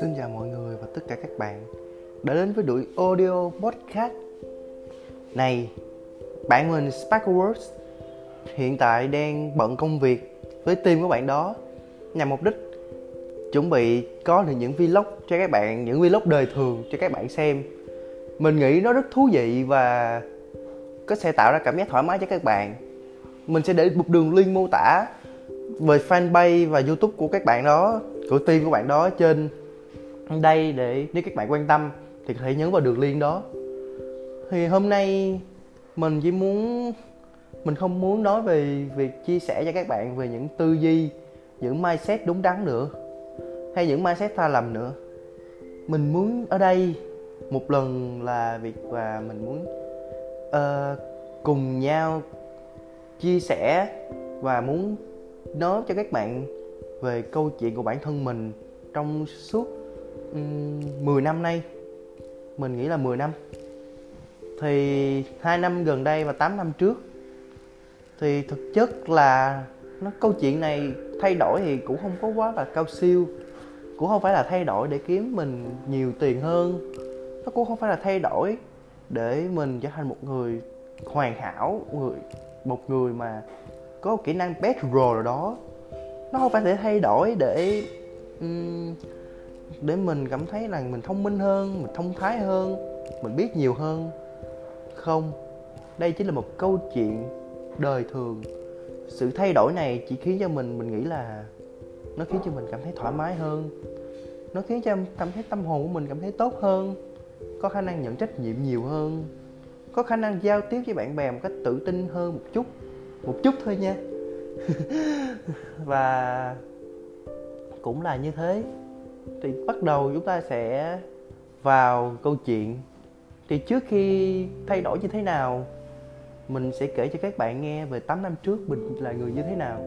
Xin chào mọi người và tất cả các bạn đã đến với đuổi audio podcast này. Bạn mình Sparkleworks hiện tại đang bận công việc với team của bạn đó nhằm mục đích chuẩn bị có được những vlog cho các bạn, những vlog đời thường cho các bạn xem. Mình nghĩ nó rất thú vị và có sẽ tạo ra cảm giác thoải mái cho các bạn. Mình sẽ để một đường link mô tả về fanpage và youtube của các bạn đó của team của bạn đó trên đây để nếu các bạn quan tâm thì có thể nhấn vào đường link đó. Thì hôm nay mình chỉ muốn mình không muốn nói về việc chia sẻ cho các bạn về những tư duy những mindset đúng đắn nữa hay những mindset sai lầm nữa. Mình muốn ở đây một lần là việc và mình muốn uh, cùng nhau chia sẻ và muốn nói cho các bạn về câu chuyện của bản thân mình trong suốt um, 10 năm nay. Mình nghĩ là 10 năm. Thì hai năm gần đây và 8 năm trước. Thì thực chất là nó câu chuyện này thay đổi thì cũng không có quá là cao siêu. Cũng không phải là thay đổi để kiếm mình nhiều tiền hơn. Nó cũng không phải là thay đổi để mình trở thành một người hoàn hảo người một người mà có một kỹ năng best rồi rồi đó. Nó không phải để thay đổi để um, để mình cảm thấy là mình thông minh hơn, mình thông thái hơn, mình biết nhiều hơn. Không, đây chỉ là một câu chuyện đời thường. Sự thay đổi này chỉ khiến cho mình mình nghĩ là nó khiến cho mình cảm thấy thoải mái hơn. Nó khiến cho cảm thấy tâm hồn của mình cảm thấy tốt hơn, có khả năng nhận trách nhiệm nhiều hơn, có khả năng giao tiếp với bạn bè một cách tự tin hơn một chút một chút thôi nha. Và cũng là như thế thì bắt đầu chúng ta sẽ vào câu chuyện. Thì trước khi thay đổi như thế nào, mình sẽ kể cho các bạn nghe về 8 năm trước mình là người như thế nào.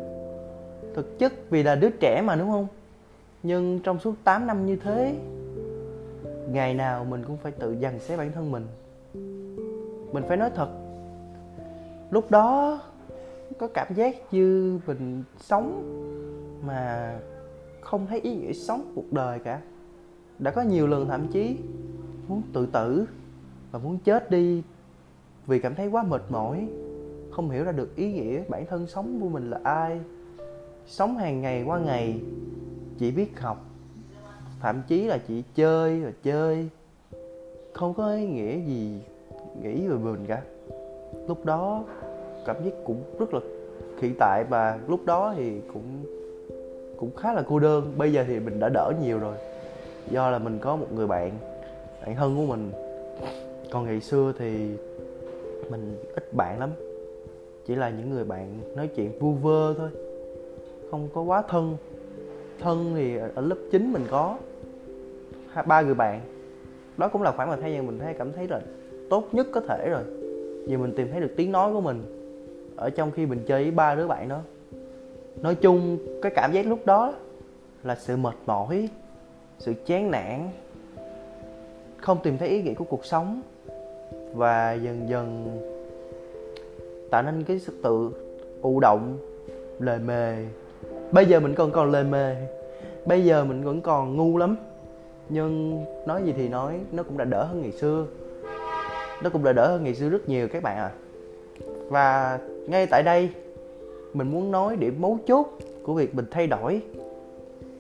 Thực chất vì là đứa trẻ mà, đúng không? Nhưng trong suốt 8 năm như thế, ngày nào mình cũng phải tự dằn xé bản thân mình. Mình phải nói thật, lúc đó có cảm giác như mình sống mà không thấy ý nghĩa sống cuộc đời cả. Đã có nhiều lần thậm chí muốn tự tử và muốn chết đi vì cảm thấy quá mệt mỏi, không hiểu ra được ý nghĩa bản thân sống của mình là ai. Sống hàng ngày qua ngày, chỉ biết học, thậm chí là chỉ chơi và chơi. Không có ý nghĩa gì nghĩ về mình cả. Lúc đó cảm giác cũng rất là hiện tại và lúc đó thì cũng cũng khá là cô đơn. Bây giờ thì mình đã đỡ nhiều rồi. Do là mình có một người bạn bạn thân của mình. Còn ngày xưa thì mình ít bạn lắm. Chỉ là những người bạn nói chuyện vu vơ thôi. Không có quá thân. Thân thì ở lớp 9 mình có ba người bạn. Đó cũng là khoảng mà thời gian mình thấy cảm thấy là tốt nhất có thể rồi. Vì mình tìm thấy được tiếng nói của mình ở trong khi mình chơi với ba đứa bạn đó nói chung, cái cảm giác lúc đó là sự mệt mỏi, sự chán nản, không tìm thấy ý nghĩa của cuộc sống. Và dần dần tạo nên cái sự tự ù động, lề mề. Bây giờ mình còn còn lề mề, bây giờ mình vẫn còn ngu lắm. Nhưng nói gì thì nói, nó cũng đã đỡ hơn ngày xưa. Nó cũng đã đỡ hơn ngày xưa rất nhiều các bạn à và ngay tại đây mình muốn nói điểm mấu chốt của việc mình thay đổi.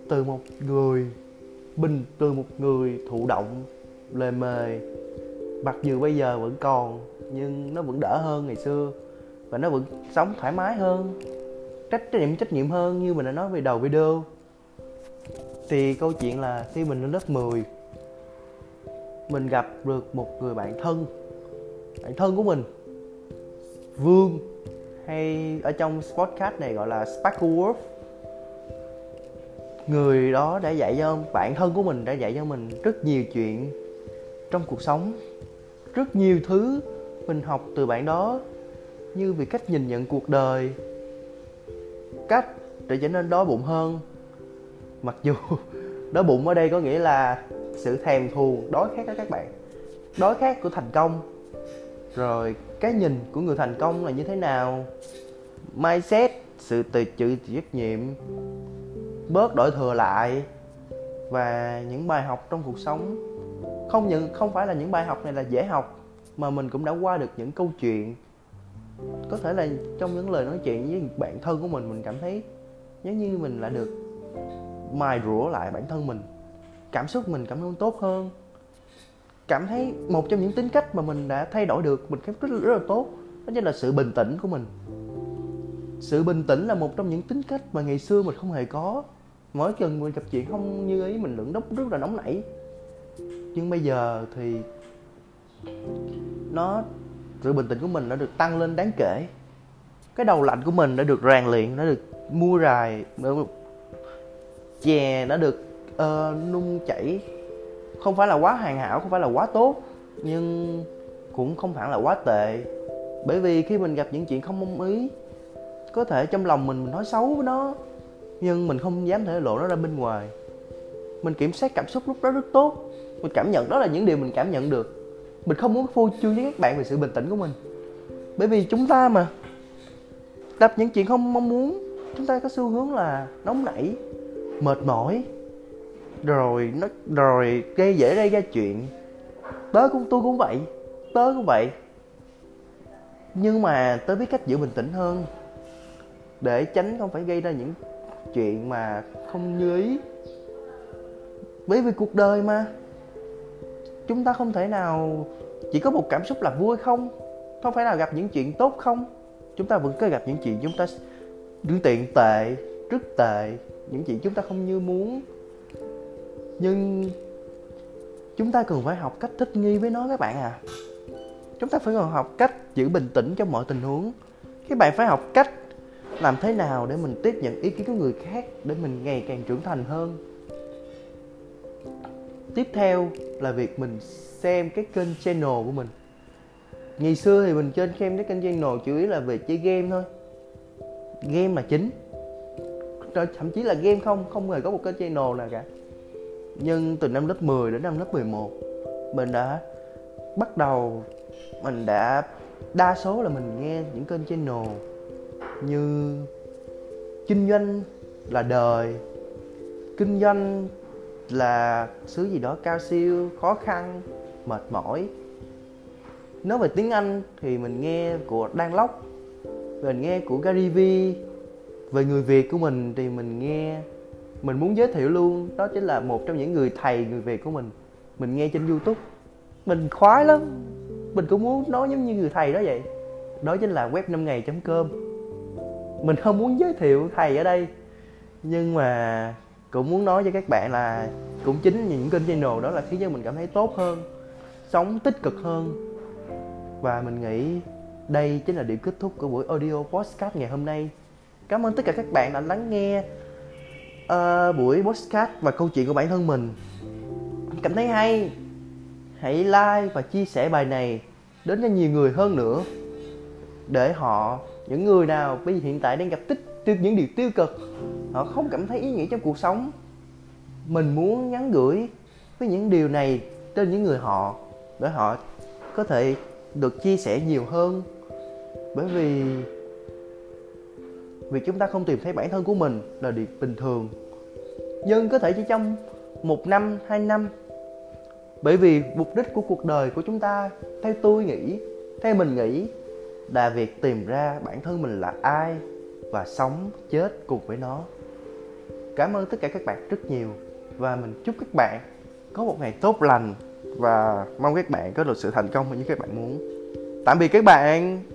Từ một người bình, từ một người thụ động, lề mề. Mặc dù bây giờ vẫn còn, nhưng nó vẫn đỡ hơn ngày xưa và nó vẫn sống thoải mái hơn, trách nhiệm trách nhiệm hơn như mình đã nói về đầu video. Thì câu chuyện là khi mình lên lớp 10 mình gặp được một người bạn thân bạn thân của mình, Vương hay ở trong podcast này gọi là Sparkleworth người đó đã dạy cho bạn thân của mình, đã dạy cho mình rất nhiều chuyện trong cuộc sống. Rất nhiều thứ mình học từ bạn đó, như về cách nhìn nhận cuộc đời, cách để trở nên đói bụng hơn. Mặc dù đói bụng ở đây có nghĩa là sự thèm thuồng, đói khát đó các bạn. Đói khát của thành công rồi, cái nhìn của người thành công là như thế nào? Mindset, sự tự chịu trách nhiệm, bớt đổi thừa lại, và những bài học trong cuộc sống. Không những, không phải là những bài học này là dễ học, mà mình cũng đã qua được những câu chuyện. Có thể là trong những lời nói chuyện với bạn thân của mình mình cảm thấy giống như mình lại được mài rũa lại bản thân mình. Cảm xúc mình cảm thấy tốt hơn cảm thấy một trong những tính cách mà mình đã thay đổi được mình cảm thấy rất, rất là tốt đó chính là sự bình tĩnh của mình. Sự bình tĩnh là một trong những tính cách mà ngày xưa mình không hề có. Mỗi lần mình gặp chuyện không như ý mình lưỡng đốc rất là nóng nảy. Nhưng bây giờ thì nó sự bình tĩnh của mình đã được tăng lên đáng kể. Cái đầu lạnh của mình đã được rèn luyện đã được mua rài chè đã được uh, nung chảy không phải là quá hoàn hảo, không phải là quá tốt, nhưng cũng không hẳn là quá tệ. Bởi vì khi mình gặp những chuyện không mong ý, có thể trong lòng mình mình nói xấu với nó, nhưng mình không dám thể lộ nó ra bên ngoài. Mình kiểm soát cảm xúc lúc đó rất tốt. Mình cảm nhận đó là những điều mình cảm nhận được. Mình không muốn phô trương với các bạn về sự bình tĩnh của mình. Bởi vì chúng ta mà gặp những chuyện không mong muốn, chúng ta có xu hướng là nóng nảy, mệt mỏi rồi, nó, rồi gây dễ gây ra chuyện. Tớ cũng, tôi cũng vậy, tớ cũng vậy. Nhưng mà tớ biết cách giữ bình tĩnh hơn. Để tránh không phải gây ra những chuyện mà không như ý. Bởi vì cuộc đời mà, chúng ta không thể nào chỉ có một cảm xúc là vui không? Không phải là gặp những chuyện tốt không? Chúng ta vẫn có gặp những chuyện chúng ta những tiện tệ, rất tệ, những chuyện chúng ta không như muốn nhưng chúng ta cần phải học cách thích nghi với nó các bạn à. Chúng ta phải còn học cách giữ bình tĩnh trong mọi tình huống. Các bạn phải học cách làm thế nào để mình tiếp nhận ý kiến của người khác để mình ngày càng trưởng thành hơn. Tiếp theo là việc mình xem cái kênh channel của mình. Ngày xưa thì mình trên xem cái kênh channel chủ yếu là về chơi game thôi. Game là chính. Thậm chí là game không không hề có một kênh channel nào cả nhưng từ năm lớp 10 đến năm lớp 11 mình đã bắt đầu, mình đã đa số là mình nghe những kênh channel như kinh doanh là đời, kinh doanh là xứ gì đó cao siêu, khó khăn, mệt mỏi. Nói về tiếng anh thì mình nghe của đan lóc mình nghe của gary vee. Về người việt của mình thì mình nghe mình muốn giới thiệu luôn, đó chính là một trong những người thầy người việt của mình. Mình nghe trên youtube. Mình khoái lắm. Mình cũng muốn nói giống như người thầy đó vậy. Đó chính là web 5 ngày com. Mình không muốn giới thiệu thầy ở đây, nhưng mà cũng muốn nói cho các bạn là cũng chính những kênh channel đó là khiến cho mình cảm thấy tốt hơn, sống tích cực hơn. Và mình nghĩ đây chính là điểm kết thúc của buổi audio podcast ngày hôm nay. Cảm ơn tất cả các bạn đã lắng nghe uh, buổi podcast và câu chuyện của bản thân mình. Cảm thấy hay. Hãy like và chia sẻ bài này đến cho nhiều người hơn nữa. Để họ những người nào bây giờ hiện tại đang gặp tích những điều tiêu cực họ không cảm thấy ý nghĩa trong cuộc sống. Mình muốn nhắn gửi với những điều này trên những người họ để họ có thể được chia sẻ nhiều hơn. Bởi vì việc chúng ta không tìm thấy bản thân của mình là điều bình thường nhưng có thể chỉ trong một năm, hai năm. Bởi vì mục đích của cuộc đời của chúng ta, theo tôi nghĩ, theo mình nghĩ, là việc tìm ra bản thân mình là ai và sống chết cùng với nó. Cảm ơn tất cả các bạn rất nhiều và mình chúc các bạn có một ngày tốt lành và mong các bạn có được sự thành công như các bạn muốn. Tạm biệt các bạn!